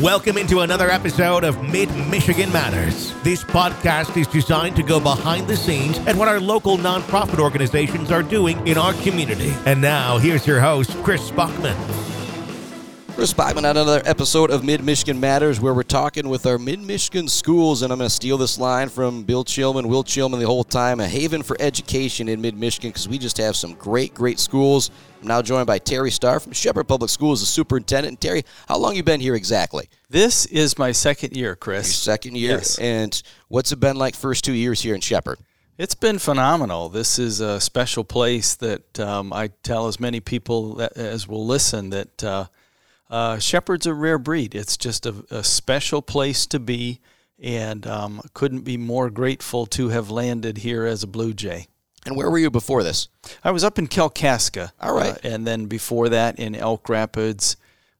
Welcome into another episode of Mid Michigan Matters. This podcast is designed to go behind the scenes at what our local nonprofit organizations are doing in our community. And now, here's your host, Chris Bachman. Chris Bachman on another episode of Mid Michigan Matters, where we're talking with our Mid Michigan schools, and I'm going to steal this line from Bill Chilman, Will Chilman, the whole time, a haven for education in Mid Michigan, because we just have some great, great schools. I'm now joined by Terry Starr from Shepherd Public Schools, the superintendent. And Terry, how long you been here exactly? This is my second year, Chris. Your second year, Yes. and what's it been like first two years here in Shepherd? It's been phenomenal. This is a special place that um, I tell as many people that, as will listen that uh, uh, Shepherd's are a rare breed. It's just a, a special place to be, and um, couldn't be more grateful to have landed here as a Blue Jay. And where were you before this? I was up in Kalkaska. All right. uh, and then before that in Elk Rapids.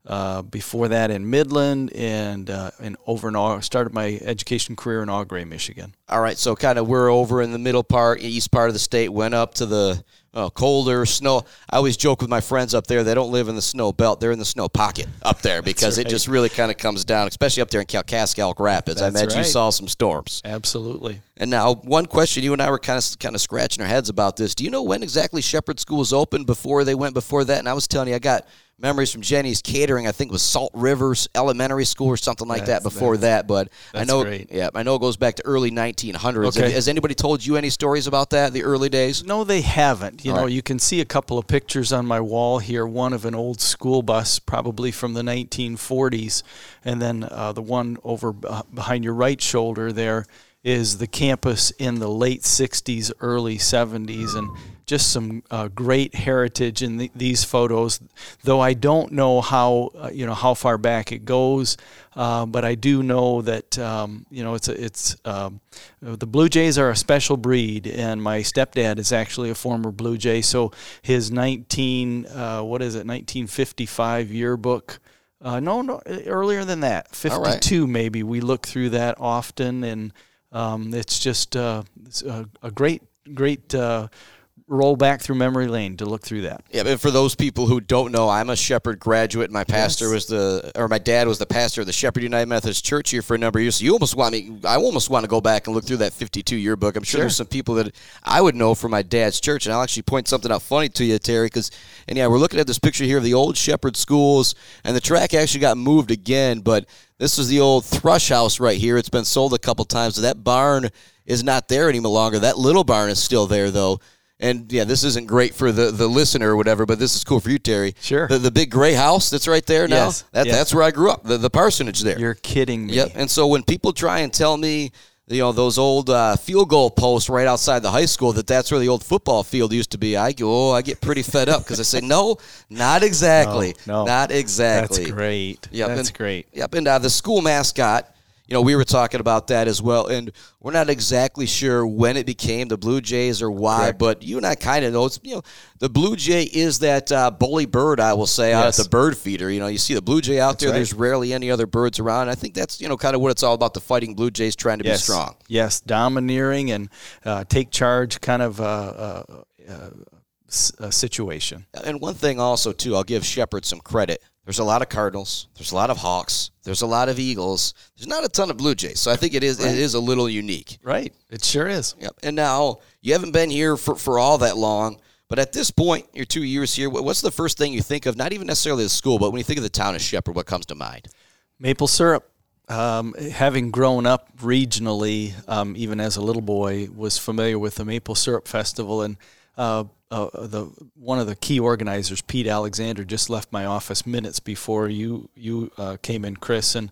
Uh, before that in Midland and uh, and over in Au- started my education career in Au Gres, Michigan. All right, so kind of we're over in the middle part, east part of the state, went up to the uh, colder snow. I always joke with my friends up there, they don't live in the snow belt, they're in the snow pocket up there because it just really kind of comes down, especially up there in Kalkaska, Elk Rapids. I That's imagine you saw some storms. Absolutely. And now, one question you and I were kind of kind of scratching our heads about this. Do you know when exactly Shepherd School was open before they went before that? And I was telling you, I got memories from Jenny's Catering. I think it was Salt Rivers Elementary School or something like that before that. But I know, great. yeah, I know it goes back to early 1900s. Okay. Has anybody told you any stories about that? The early days? No, they haven't. You All know, right. you can see a couple of pictures on my wall here. One of an old school bus, probably from the 1940s, and then uh, the one over uh, behind your right shoulder there is the campus in the late 60s, early 70s, and just some uh, great heritage in the, these photos. Though I don't know how uh, you know how far back it goes, uh, but I do know that um, you know it's a, it's um, the Blue Jays are a special breed, and my stepdad is actually a former Blue Jay. So his 19 uh, what is it 1955 yearbook. Uh, no, no, earlier than that, All right. 52 maybe. We look through that often, and um, it's just uh, it's a, a great, great uh, roll back through memory lane to look through that. Yeah, but for those people who don't know, I'm a Shepherd graduate. My pastor Yes. was the, or my dad was the pastor of the Shepherd United Methodist Church here for a number of years. So you almost want me, I almost want to go back and look through that 52 yearbook. I'm sure, Sure. there's some people that I would know from my dad's church, and I'll actually point something out funny to you, Terry, because, and yeah, we're looking at this picture here of the old Shepherd schools, and the track actually got moved again, but this is the old Thrush House right here. It's been sold a couple times. So that barn is not there any longer. That little barn is still there, though. And yeah, this isn't great for the, the listener or whatever, but this is cool for you, Terry. Sure. The, the big gray house that's right there now. Yes, That, yes. That's where I grew up. The, the parsonage there. You're kidding me. Yep. And so when people try and tell me, you know, those old uh, field goal posts right outside the high school, that that's where the old football field used to be, I go, oh, I get pretty fed up because I say, no, not exactly. No, no. Not exactly. That's great. Yep, That's and- great. Yep, and uh, the school mascot, you know, we were talking about that as well, and we're not exactly sure when it became the Blue Jays or why, Correct. but you and I kind of know it's, you know, the Blue Jay is that uh, bully bird, I will say, out at the bird feeder. You know, you see the Blue Jay out there, right. there's rarely any other birds around. I think that's, you know, kind of what it's all about the fighting Blue Jays trying to Yes. be strong. Yes, domineering and uh, take charge kind of uh, uh, uh, uh, situation. And one thing also, too, I'll give Shepherd some credit. There's a lot of Cardinals. There's a lot of Hawks. There's a lot of Eagles. There's not a ton of Blue Jays. So I think it is it is a little unique. Right. It sure is. Yep. And now you haven't been here for, for all that long, but at this point, you're two years here. What's the first thing you think of? Not even necessarily the school, but when you think of the town of Shepherd, what comes to mind? Maple syrup. Um, having grown up regionally, um, even as a little boy, was familiar with the Maple Syrup Festival, and uh, uh, the one of the key organizers, Pete Alexander, just left my office minutes before you you uh, came in, Chris, and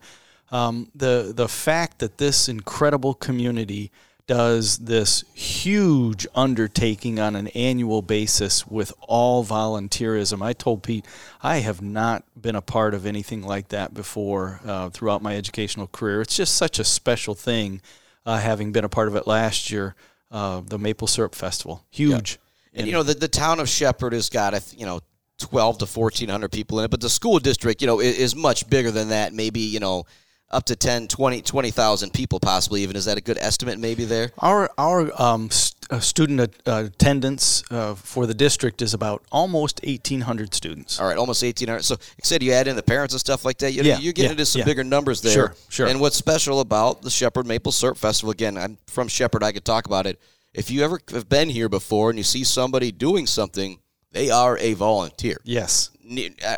um, the the fact that this incredible community does this huge undertaking on an annual basis with all volunteerism. I told Pete, I have not been a part of anything like that before uh, throughout my educational career. It's just such a special thing, uh, having been a part of it last year, uh, the Maple Syrup Festival. Huge. And, you know, the, the town of Shepherd has got, you know, 12 to 1,400 people in it, but the school district, you know, is, is much bigger than that. Maybe, you know, up to 10, 20 20,000 people possibly even. Is that a good estimate maybe there? Our our um, st- uh, student uh, attendance uh, for the district is about almost 1,800 students. All right, almost 1,800. So, you said you add in the parents and stuff like that. You, Yeah, you're getting yeah, into some yeah. bigger numbers there. Sure, sure. And what's special about the Shepherd Maple Syrup Festival, again, I'm from Shepherd, I could talk about it. If you ever have been here before and you see somebody doing something, they are a volunteer. Yes. Uh,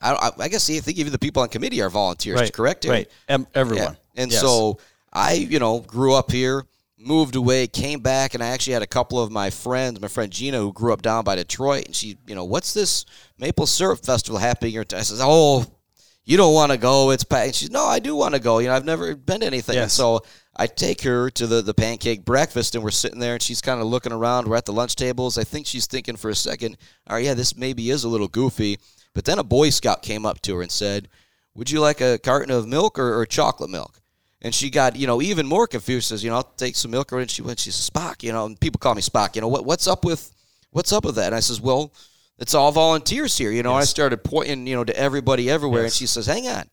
I, I, I guess I think even the people on committee are volunteers, Right. correct? Right. Em- everyone. Yeah. And Yes. so I, you know, grew up here, moved away, came back, and I actually had a couple of my friends, my friend Gina, who grew up down by Detroit, and she, you know, what's this maple syrup festival happening here? I says, oh, you don't want to go. It's packed. And she's, no, I do want to go. You know, I've never been to anything. And Yes. so I take her to the, the pancake breakfast, and we're sitting there, and she's kind of looking around. We're at the lunch tables. I think she's thinking for a second, all right, yeah, this maybe is a little goofy. But then a Boy Scout came up to her and said, would you like a carton of milk or, or chocolate milk? And she got, you know, even more confused. Says, you know, I'll take some milk. And she went, she says, Spock, you know, and people call me Spock. You know, what, what's up with, what's up with that? And I says, well, it's all volunteers here. You know, I started pointing, you know, to everybody everywhere. And she says, hang on,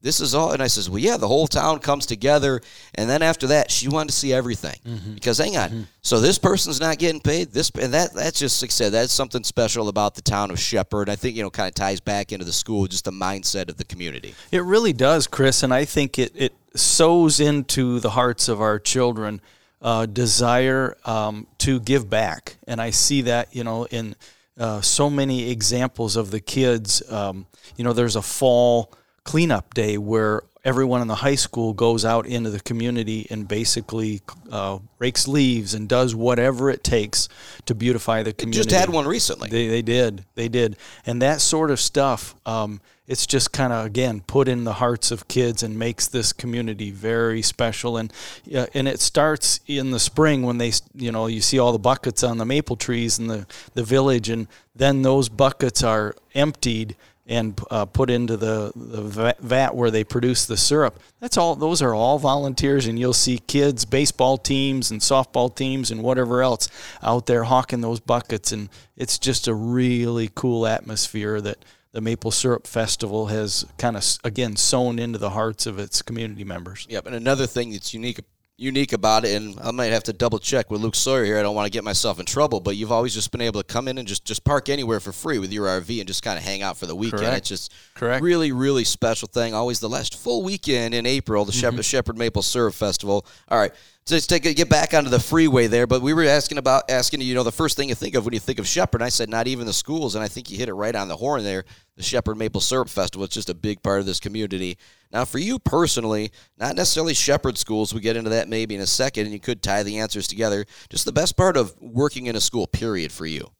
this is all. And I says, well, yeah, the whole town comes together. And then after that, she wanted to see everything because hang on, so this person's not getting paid. This and that. That's just like I said. That's something special about the town of Shepherd. I think you know, kind of ties back into the school, just the mindset of the community. It really does, Chris, and I think it, it sows into the hearts of our children uh, desire um, to give back, and I see that you know in uh, so many examples of the kids. Um, you know, there's a fall cleanup day where everyone in the high school goes out into the community and basically uh, rakes leaves and does whatever it takes to beautify the community. Just had one recently. They, they did. They did. And that sort of stuff, um, it's just kind of, again, put in the hearts of kids and makes this community very special. And, uh, and it starts in the spring when they, you know, you see all the buckets on the maple trees in the, the village, and then those buckets are emptied and uh, put into the, the vat where they produce the syrup. That's all. Those are all volunteers, and you'll see kids, baseball teams, and softball teams, and whatever else out there hawking those buckets, and it's just a really cool atmosphere that the Maple Syrup Festival has kind of again sewn into the hearts of its community members. Yep, and another thing that's unique unique about it, and I might have to double check with Luke Sawyer here. I don't want to get myself in trouble, but you've always just been able to come in and just just park anywhere for free with your RV and just kind of hang out for the weekend. Correct. It's just Correct. really really special thing. Always the last full weekend in April, the Shepherd, Shepherd Maple Syrup Festival. All right. So let's take a, get back onto the freeway there, but we were asking about asking you know the first thing you think of when you think of Shepherd. I said not even the schools, and I think you hit it right on the horn there. The Shepherd Maple Syrup Festival. It's just a big part of this community. Now, for you personally, not necessarily Shepherd schools. We get into that maybe in a second, and you could tie the answers together. Just the best part of working in a school, period, for you.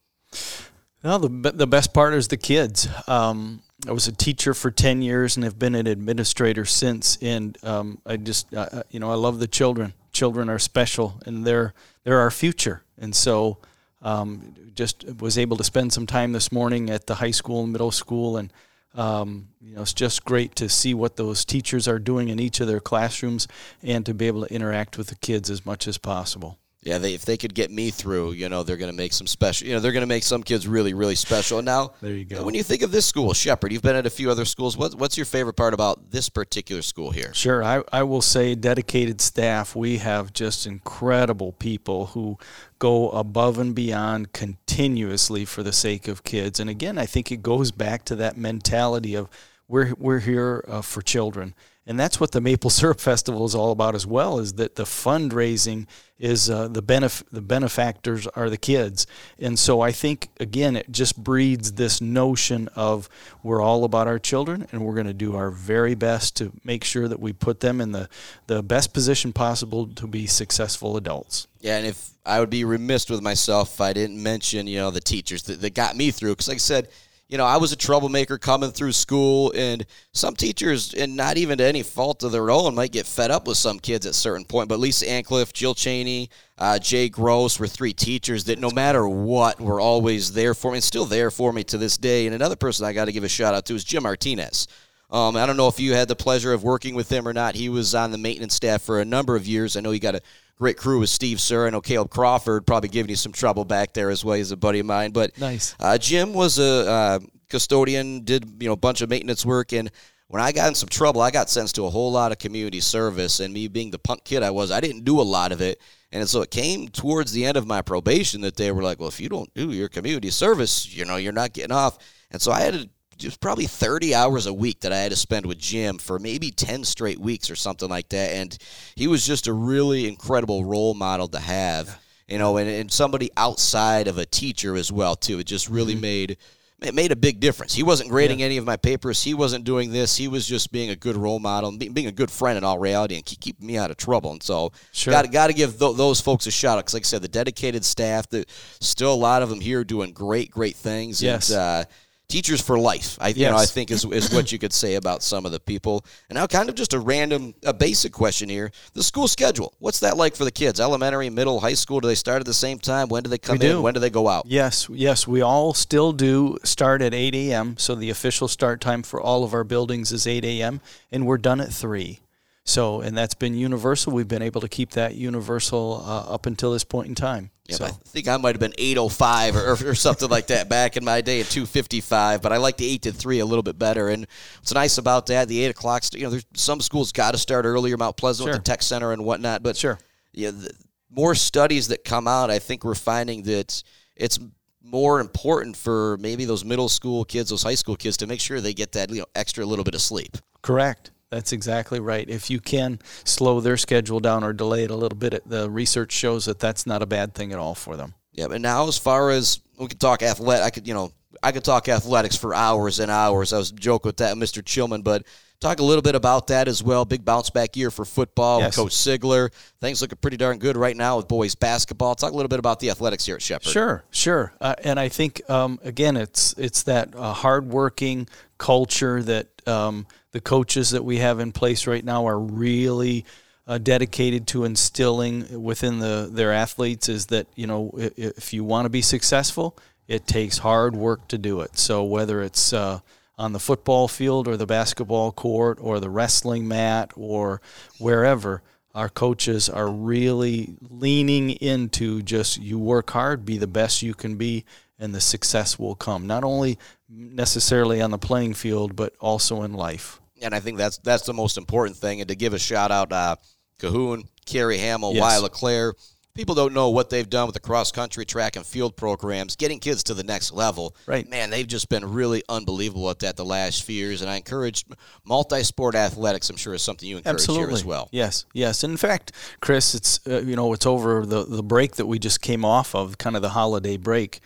Well, the the best part is the kids. Um, I was a teacher for ten years and have been an administrator since. And um, I just, uh, you know, I love the children. Children are special, and they're they're our future. And so, um, just was able to spend some time this morning at the high school and middle school, and um, you know, it's just great to see what those teachers are doing in each of their classrooms, and to be able to interact with the kids as much as possible. Yeah, they, if they could get me through, you know, they're going to make some special. You know, they're going to make some kids really, really special. And now, There you go. When you think of this school, Shepherd, you've been at a few other schools. What, what's your favorite part about this particular school here? Sure. I, I will say dedicated staff. We have just incredible people who go above and beyond continuously for the sake of kids. And again, I think it goes back to that mentality of we're, we're here uh, for children. And that's what the Maple Syrup Festival is all about as well, is that the fundraising is uh, the benef- the benefactors are the kids. And so I think again it just breeds this notion of we're all about our children and we're going to do our very best to make sure that we put them in the, the best position possible to be successful adults. Yeah, and if I would be remiss with myself if I didn't mention, you know, the teachers that, that got me through. Because, like I said, you know, I was a troublemaker coming through school, and some teachers, and not even to any fault of their own, might get fed up with some kids at certain point. But Lisa Ancliffe, Jill Cheney, uh, Jay Gross were three teachers that no matter what were always there for me and still there for me to this day. And another person I got to give a shout out to is Jim Martinez. Um, I don't know if you had the pleasure of working with him or not. He was on the maintenance staff for a number of years. I know you got a great crew with Steve Sir. I know Caleb Crawford probably giving you some trouble back there as well. He's a buddy of mine. But Nice. uh, Jim was a uh, custodian, did you know a bunch of maintenance work, and when I got in some trouble, I got sentenced to a whole lot of community service. And me being the punk kid I was, I didn't do a lot of it. And so it came towards the end of my probation that they were like, well, if you don't do your community service, you know, you're not getting off. And so I had to just probably 30 hours a week that I had to spend with Jim for maybe 10 straight weeks or something like that. And he was just a really incredible role model to have, you know, and, and somebody outside of a teacher as well, too. It just really mm-hmm. made it made a big difference. He wasn't grading yeah. any of my papers. He wasn't doing this. He was just being a good role model, and being a good friend in all reality, and keep me out of trouble. And so, sure. got got to give th- those folks a shout out because, like I said, the dedicated staff, the still a lot of them here doing great, great things. Yes. And, uh, teachers for life. I yes. you know I think is is what you could say about some of the people. And now, kind of just a random, a basic question here: the school schedule. What's that like for the kids? Elementary, middle, high school? Do they start at the same time? When do they come we in? Do. When do they go out? Yes, yes, we all still do start at 8 a.m. So the official start time for all of our buildings is 8 a.m. and we're done at three. So, and that's been universal. We've been able to keep that universal uh, up until this point in time. Yeah, so. I think I might have been 805 or, or, something like that back in my day at 255, but I like the 8 to 3 a little bit better. And what's nice about that, the 8 o'clock, you know, there's some schools got to start earlier, Mount Pleasant sure. with the tech center and whatnot. But sure. Yeah, the, more studies that come out, I think we're finding that it's more important for maybe those middle school kids, those high school kids, to make sure they get that you know extra little bit of sleep. Correct. That's exactly right. If you can slow their schedule down or delay it a little bit, the research shows that that's not a bad thing at all for them. Yeah, but now as far as we could talk athletic, I could you know I could talk athletics for hours and hours. I was joking with that, Mr. Chillman, but talk a little bit about that as well. Big bounce back year for football yes. with Coach Sigler. Things looking pretty darn good right now with boys basketball. Talk a little bit about the athletics here at Shepherd. Sure, sure. Uh, and I think um, again, it's it's that uh, hardworking culture that. Um, the coaches that we have in place right now are really uh, dedicated to instilling within the their athletes is that you know if you want to be successful, it takes hard work to do it. So whether it's uh, on the football field or the basketball court or the wrestling mat or wherever, our coaches are really leaning into just you work hard, be the best you can be, and the success will come. Not only necessarily on the playing field, but also in life. And I think that's that's the most important thing. And to give a shout out, uh, Cahoon, Kerry Hamill, yes. Wyatt LeClaire. People don't know what they've done with the cross country track and field programs, getting kids to the next level. Right. Man, they've just been really unbelievable at that the last few years. And I encourage multi sport athletics, I'm sure, is something you encourage Absolutely. here as well. Yes, yes. In fact, Chris, it's, uh, you know, it's over the, the break that we just came off of, kind of the holiday break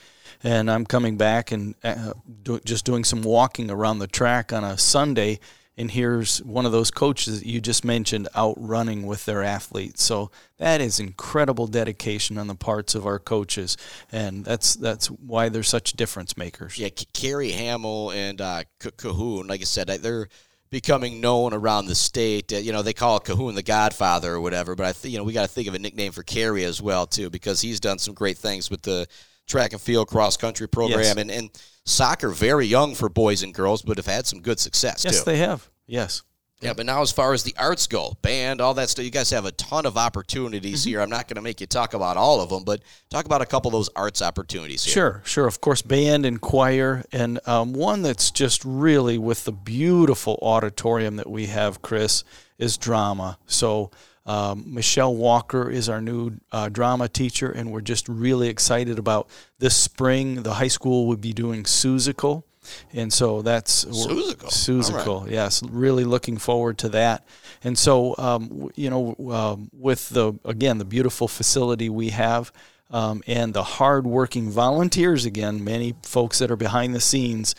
and I'm coming back and uh, do, just doing some walking around the track on a Sunday. And here's one of those coaches that you just mentioned out running with their athletes. So that is incredible dedication on the parts of our coaches, and that's that's why they're such difference makers. Yeah, Kerry Hamill and uh, Cahoon, like I said, they're becoming known around the state. Uh, you know, they call Cahoon the Godfather or whatever, but I think you know we got to think of a nickname for Kerry as well too, because he's done some great things with the track and field cross country program yes. and, and soccer very young for boys and girls but have had some good success yes too. they have yes yeah, but now as far as the arts go, band, all that stuff, you guys have a ton of opportunities mm-hmm. here. I'm not going to make you talk about all of them, but talk about a couple of those arts opportunities here. Sure, sure. Of course, band and choir, and um, one that's just really with the beautiful auditorium that we have, Chris, is drama. So um, Michelle Walker is our new uh, drama teacher, and we're just really excited about this spring. The high school will be doing Seussical, and so that's Seussical. Seussical, right. yes. Really looking forward to that. And so, um, you know, um, with the again the beautiful facility we have um, and the hardworking volunteers again, many folks that are behind the scenes,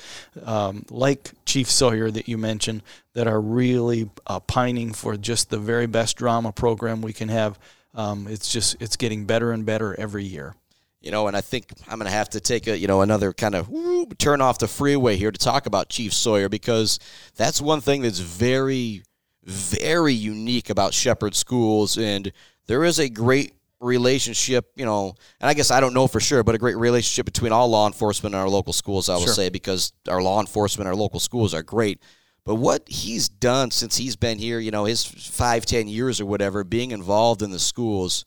um, like Chief Sawyer that you mentioned, that are really uh, pining for just the very best drama program we can have. Um, it's just it's getting better and better every year. You know, and I think I'm going to have to take a you know another kind of turn off the freeway here to talk about Chief Sawyer because that's one thing that's very very unique about Shepherd Schools, and there is a great relationship, you know, and I guess I don't know for sure, but a great relationship between all law enforcement and our local schools, I will sure. say, because our law enforcement, our local schools are great. But what he's done since he's been here, you know, his five, ten years or whatever, being involved in the schools,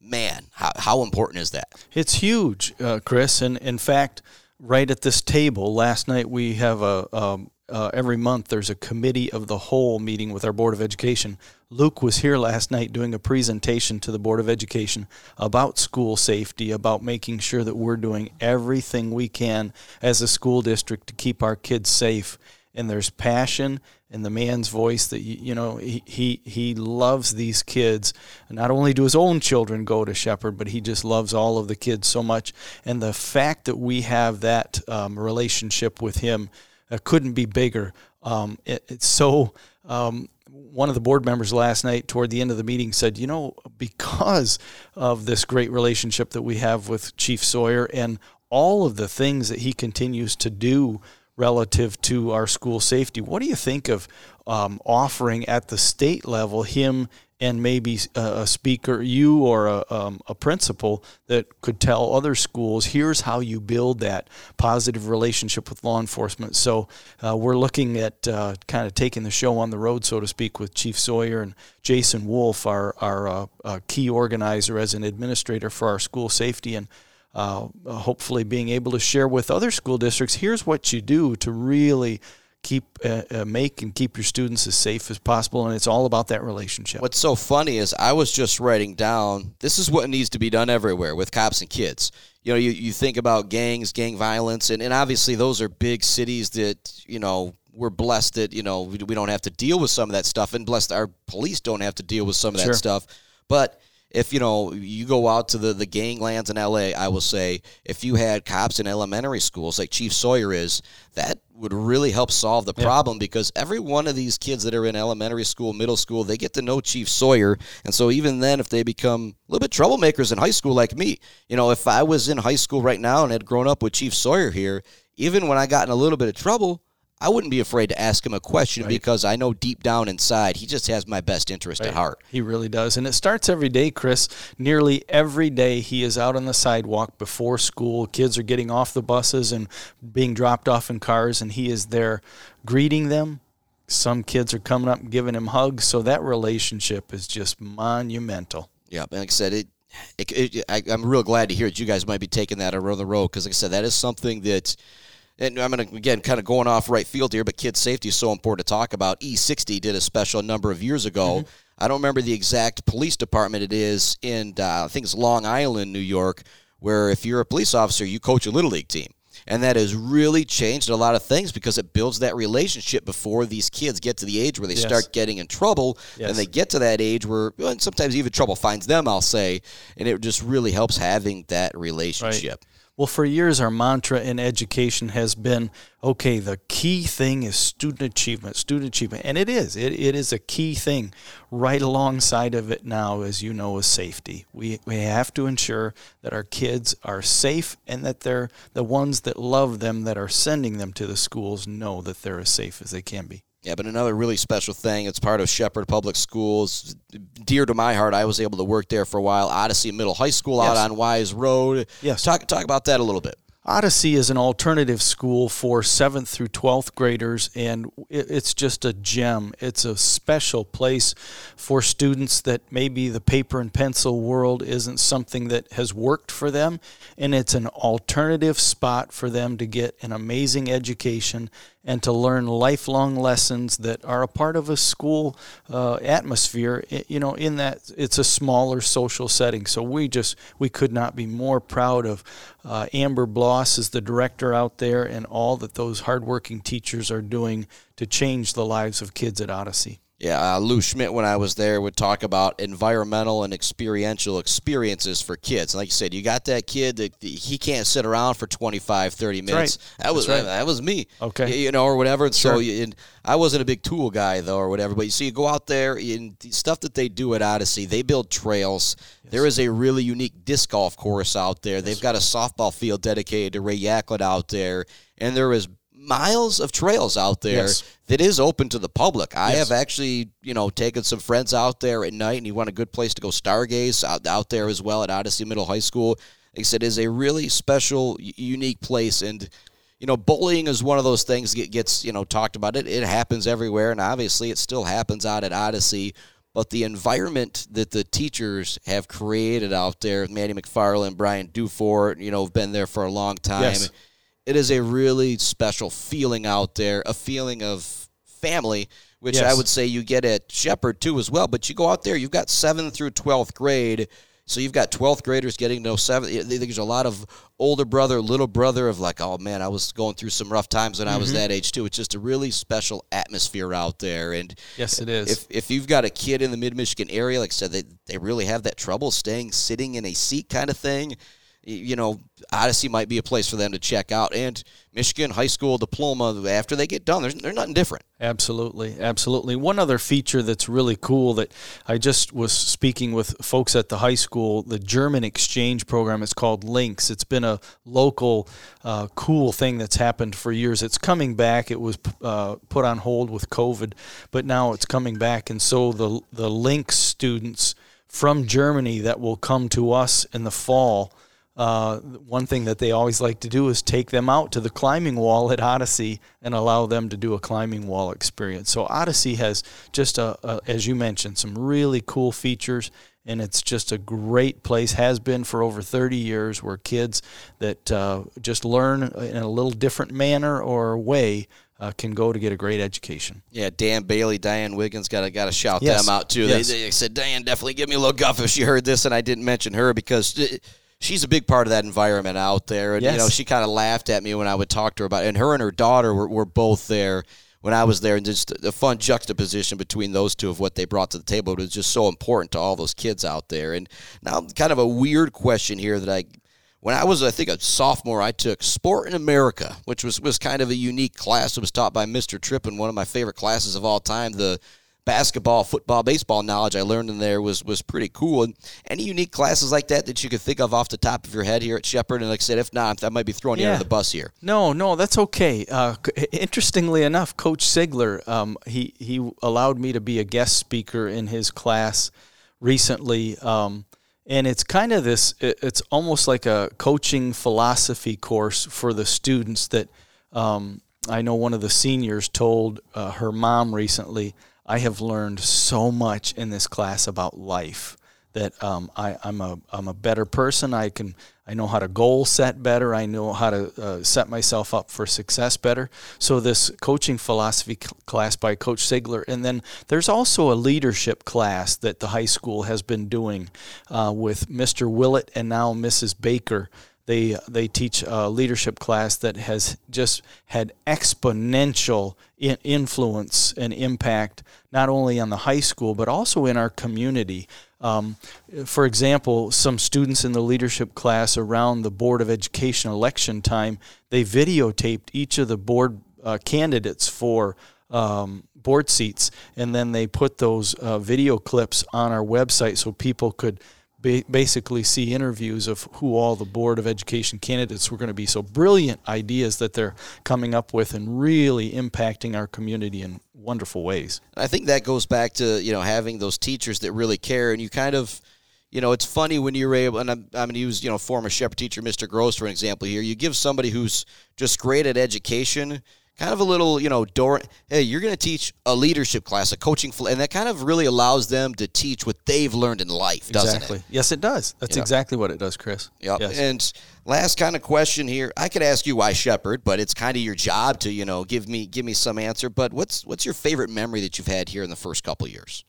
man, how, how important is that? It's huge, uh, Chris. And in fact, right at this table. Last night we have a um, uh, every month there's a committee of the whole meeting with our board of education. Luke was here last night doing a presentation to the board of education about school safety, about making sure that we're doing everything we can as a school district to keep our kids safe. And there's passion in the man's voice that you know he, he he loves these kids. Not only do his own children go to Shepherd, but he just loves all of the kids so much. And the fact that we have that um, relationship with him uh, couldn't be bigger. Um, it, it's so. Um, one of the board members last night, toward the end of the meeting, said, "You know, because of this great relationship that we have with Chief Sawyer and all of the things that he continues to do relative to our school safety. What do you think of um, offering at the state level him and maybe a, speaker, you or a, um, a principal that could tell other schools, here's how you build that positive relationship with law enforcement. So uh, we're looking at uh, kind of taking the show on the road, so to speak, with Chief Sawyer and Jason Wolf, our, our uh, uh key organizer as an administrator for our school safety and uh, hopefully being able to share with other school districts here's what you do to really keep uh, uh, make and keep your students as safe as possible and it's all about that relationship. What's so funny is i was just writing down this is what needs to be done everywhere with cops and kids. You know you, you think about gangs gang violence and, and obviously those are big cities that you know we're blessed that you know we, we don't have to deal with some of that stuff and blessed our police don't have to deal with some of that sure. stuff. But if you know you go out to the the ganglands in LA, I will say if you had cops in elementary schools like Chief Sawyer is, that would really help solve the problem yeah. because every one of these kids that are in elementary school, middle school, they get to know Chief Sawyer, and so even then, if they become a little bit troublemakers in high school like me, you know, if I was in high school right now and had grown up with Chief Sawyer here, even when I got in a little bit of trouble, I wouldn't be afraid to ask him a question right. because I know deep down inside he just has my best interest right. at heart. He really does. And it starts every day, Chris. Nearly every day he is out on the sidewalk before school. Kids are getting off the buses and being dropped off in cars, and he is there greeting them. Some kids are coming up and giving him hugs. So that relationship is just monumental. Yeah, And like I said, it it, it, I, am real glad to hear that you guys might be taking that around the road because, like I said, that is something that and I'm going to, again, kind of going off right field here, but kids' safety is so important to talk about. E60 did a special a number of years ago. Mm-hmm. I don't remember the exact police department it is in, uh, I think it's Long Island, New York, where if you're a police officer, you coach a Little League team. And that has really changed a lot of things because it builds that relationship before these kids get to the age where they yes. start getting in trouble. Yes. And they get to that age where well, sometimes even trouble finds them, I'll say. And it just really helps having that relationship. Right. Well, for years, our mantra in education has been okay, the key thing is student achievement, student achievement. And it is. It, it is a key thing. Right alongside of it now, as you know, is safety. We, we have to ensure that our kids are safe and that they're the ones that love them, that are sending them to the schools, know that they're as safe as they can be. Yeah, but another really special thing, it's part of Shepherd Public Schools. Dear to my heart, I was able to work there for a while. Odyssey Middle High School yes. out on Wise Road. Yes. Talk, talk about that a little bit. Odyssey is an alternative school for 7th through 12th graders, and it's just a gem. It's a special place for students that maybe the paper and pencil world isn't something that has worked for them, and it's an alternative spot for them to get an amazing education and to learn lifelong lessons that are a part of a school uh, atmosphere. You know, in that it's a smaller social setting. So we just we could not be more proud of uh, Amber Bloss as the director out there and all that those hardworking teachers are doing to change the lives of kids at Odyssey. Yeah, uh, Lou Schmidt, when I was there, would talk about environmental and experiential experiences for kids. And like you said, you got that kid that he can't sit around for 25, 30 minutes. Right. That was right. that was me. Okay. You know, or whatever. And sure. so and I wasn't a big tool guy, though, or whatever. But you see, you go out there, and the stuff that they do at Odyssey, they build trails. Yes. There is a really unique disc golf course out there. Yes. They've got a softball field dedicated to Ray Yaklett out there. And there is miles of trails out there yes. that is open to the public. I yes. have actually, you know, taken some friends out there at night, and you want a good place to go stargaze out, out there as well at Odyssey Middle High School. Like I said, is a really special, unique place, and you know, bullying is one of those things that gets you know talked about. It it happens everywhere, and obviously it still happens out at Odyssey. But the environment that the teachers have created out there, Maddie McFarland, Brian Dufort, you know, have been there for a long time. Yes it is a really special feeling out there, a feeling of family, which I would say you get at Shepherd too as well. But you go out there, you've got seventh through twelfth grade. So you've got 12th graders getting to know seventh. There's a lot of older brother, little brother of like, oh man, I was going through some rough times when I Mm-hmm. was that age too. It's just a really special atmosphere out there. And Yes, it is. if if you've got a kid in the mid Michigan area, like I said, they, they really have that trouble staying sitting in a seat kind of thing. You know, Odyssey might be a place for them to check out. And Michigan high school diploma after they get done, there's they're nothing different. Absolutely, absolutely. One other feature that's really cool that I just was speaking with folks at the high school, the German exchange program. It's called Links. It's been a local, uh, cool thing that's happened for years. It's coming back. It was uh, put on hold with COVID, but now it's coming back. And so the the Links students from Germany that will come to us in the fall uh, one thing that they always like to do is take them out to the climbing wall at Odyssey and allow them to do a climbing wall experience. So Odyssey has just a, a as you mentioned, some really cool features, and it's just a great place. Has been for over 30 years, where kids that uh, just learn in a little different manner or way uh, can go to get a great education. Yeah, Dan Bailey, Diane Wiggins, got to got to shout Yes. them out too. Yes. They, they said Diane definitely give me a little guff if she heard this, and I didn't mention her because uh, she's a big part of that environment out there. And you know, she kind of laughed at me when I would talk to her about it. And her and her daughter were, were both there when I was there, and just a fun juxtaposition between those two of what they brought to the table. It was just so important to all those kids out there. And now, kind of a weird question here that I when I was, I think, a sophomore, I took Sport in America, which was, was kind of a unique class. It was taught by Mr. Trippin, one of my favorite classes of all time. The basketball, football, baseball knowledge I learned in there was was pretty cool. And any unique classes like that that you could think of off the top of your head here at Shepherd? And like I said, if not, I might be throwing you Yeah. under the bus here. No, no, that's okay. Uh, interestingly enough, Coach Sigler, um, he he allowed me to be a guest speaker in his class recently, um, and it's kind of this. It's almost like a coaching philosophy course for the students. That um, I know one of the seniors told uh, her mom recently. I have learned so much in this class about life that um, I, I'm a I'm a better person. I can I know how to goal set better. I know how to uh, set myself up for success better. So this coaching philosophy cl- class by Coach Sigler, and then there's also a leadership class that the high school has been doing uh, with Mr. Willett and now Mrs. Baker. They they teach a leadership class that has just had exponential in influence and impact not only on the high school but also in our community. Um, for example, some students in the leadership class around the Board of Education election time, they videotaped each of the board uh, candidates for um, board seats, and then they put those uh, video clips on our website so people could ba- basically see interviews of who all the Board of Education candidates were going to be. So brilliant ideas that they're coming up with and really impacting our community in wonderful ways. I think that goes back to you know having those teachers that really care, and you kind of, you know, it's funny when you're able. And I'm, I'm going to use you know former Shepherd teacher Mr. Gross for an example here. You give somebody who's just great at education. Kind of a little, you know, door. Hey, you're going to teach a leadership class, a coaching, and that kind of really allows them to teach what they've learned in life, doesn't exactly. it? Yes, it does. That's exactly what it does, Chris. Yep. Yes. And last kind of question here. I could ask you why Shepherd, but it's kind of your job to, you know, give me give me some answer. But what's what's your favorite memory that you've had here in the first couple of years?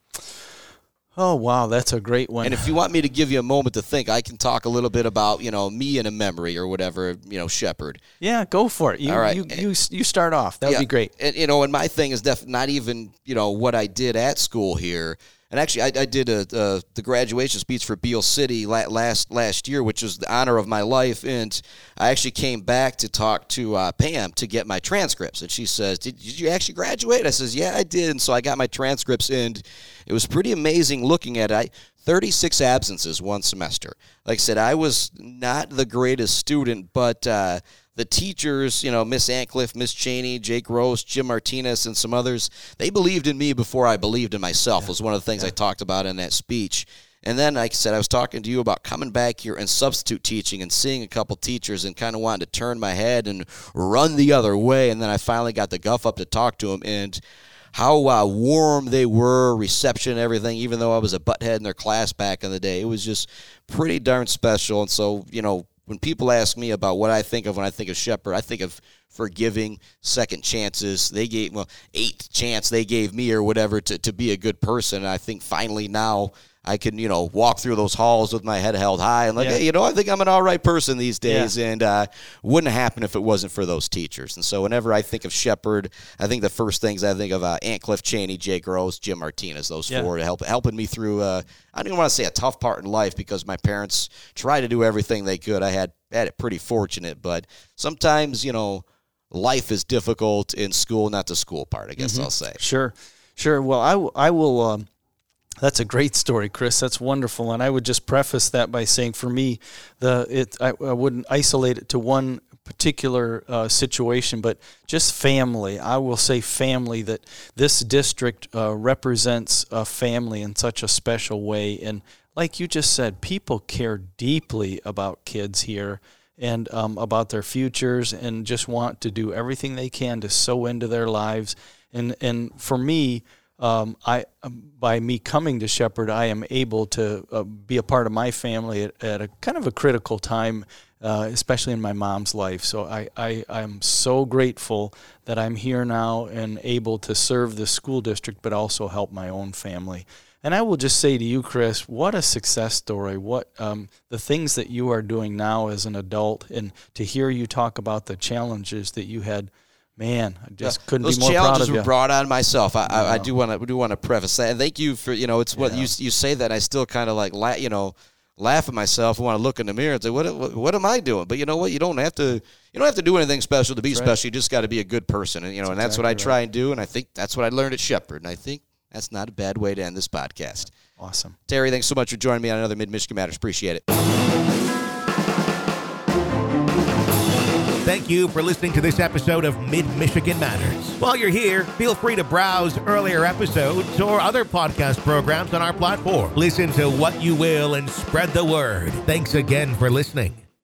Oh wow, that's a great one. And if you want me to give you a moment to think, I can talk a little bit about, you know, me and a memory or whatever, you know, Shepherd. yeah, go for it. You, All right. you, you, you start off. That would Yeah. be great. And you know, and my thing is def- not even you know what I did at school here. And actually, I, I did a, uh the graduation speech for Beal City last last year, which was the honor of my life. And I actually came back to talk to uh, Pam to get my transcripts, and she says, did, "Did you actually graduate?" I says, "Yeah, I did." And so I got my transcripts, and it was pretty amazing looking at it. I, 36 absences one semester. Like I said, I was not the greatest student, but uh, the teachers, you know, Miss Antcliffe, Miss Cheney, Jay Gross, Jim Martinez, and some others, they believed in me before I believed in myself, was one of the things I talked about in that speech. And then, like I said, I was talking to you about coming back here and substitute teaching and seeing a couple teachers and kind of wanting to turn my head and run the other way. And then I finally got the guff up to talk to them. And how uh, warm they were, reception, everything, even though I was a butthead in their class back in the day. It was just pretty darn special. And so, you know, when people ask me about what I think of when I think of Shepherd, I think of forgiving, second chances. They gave well eight chance they gave me or whatever to, to be a good person. And I think finally now I can, you know, walk through those halls with my head held high and like, yeah. hey, you know, I think I'm an all right person these days, yeah. and uh, wouldn't happen if it wasn't for those teachers. And so, whenever I think of Shepherd, I think the first things I think of uh, Aunt Cliff Cheney, Jay Gross, Jim Martinez, those yeah. four to help helping me through. Uh, I don't even want to say a tough part in life because my parents tried to do everything they could. I had had it pretty fortunate, but sometimes, you know, life is difficult in school, not the school part. I guess mm-hmm. I'll say. Sure, sure. Well, I, w- I will. Um that's a great story, Chris. That's wonderful, and I would just preface that by saying, for me, the it I, I wouldn't isolate it to one particular uh, situation, but just family. I will say family that this district uh, represents a family in such a special way, and like you just said, people care deeply about kids here and um, about their futures, and just want to do everything they can to sow into their lives. And and for me um, I um, by me coming to Shepherd, I am able to uh, be a part of my family at, at, a kind of a critical time, uh, especially in my mom's life. So I, I I'm so grateful that I'm here now and able to serve the school district, but also help my own family. And I will just say to you, Chris, what a success story! What um, the things that you are doing now as an adult, and to hear you talk about the challenges that you had Man, I just couldn't Those be more proud of you. challenges were brought on myself. I, I, I do want to do want to preface that, and thank you for you know it's what yeah. you you say that I still kind of like la- you know laugh at myself. I want to look in the mirror and say, what, what, what am I doing? But you know what? You don't have to you don't have to do anything special to be special. You just got to be a good person, and you know, and that's what I try and do. And I think that's what I learned at Shepherd, and I think that's not a bad way to end this podcast. Awesome, Terry. Thanks so much for joining me on another Mid Michigan Matters. Appreciate it. Thank you for listening to this episode of Mid Michigan Matters. While you're here, feel free to browse earlier episodes or other podcast programs on our platform. Listen to what you will and spread the word. Thanks again for listening.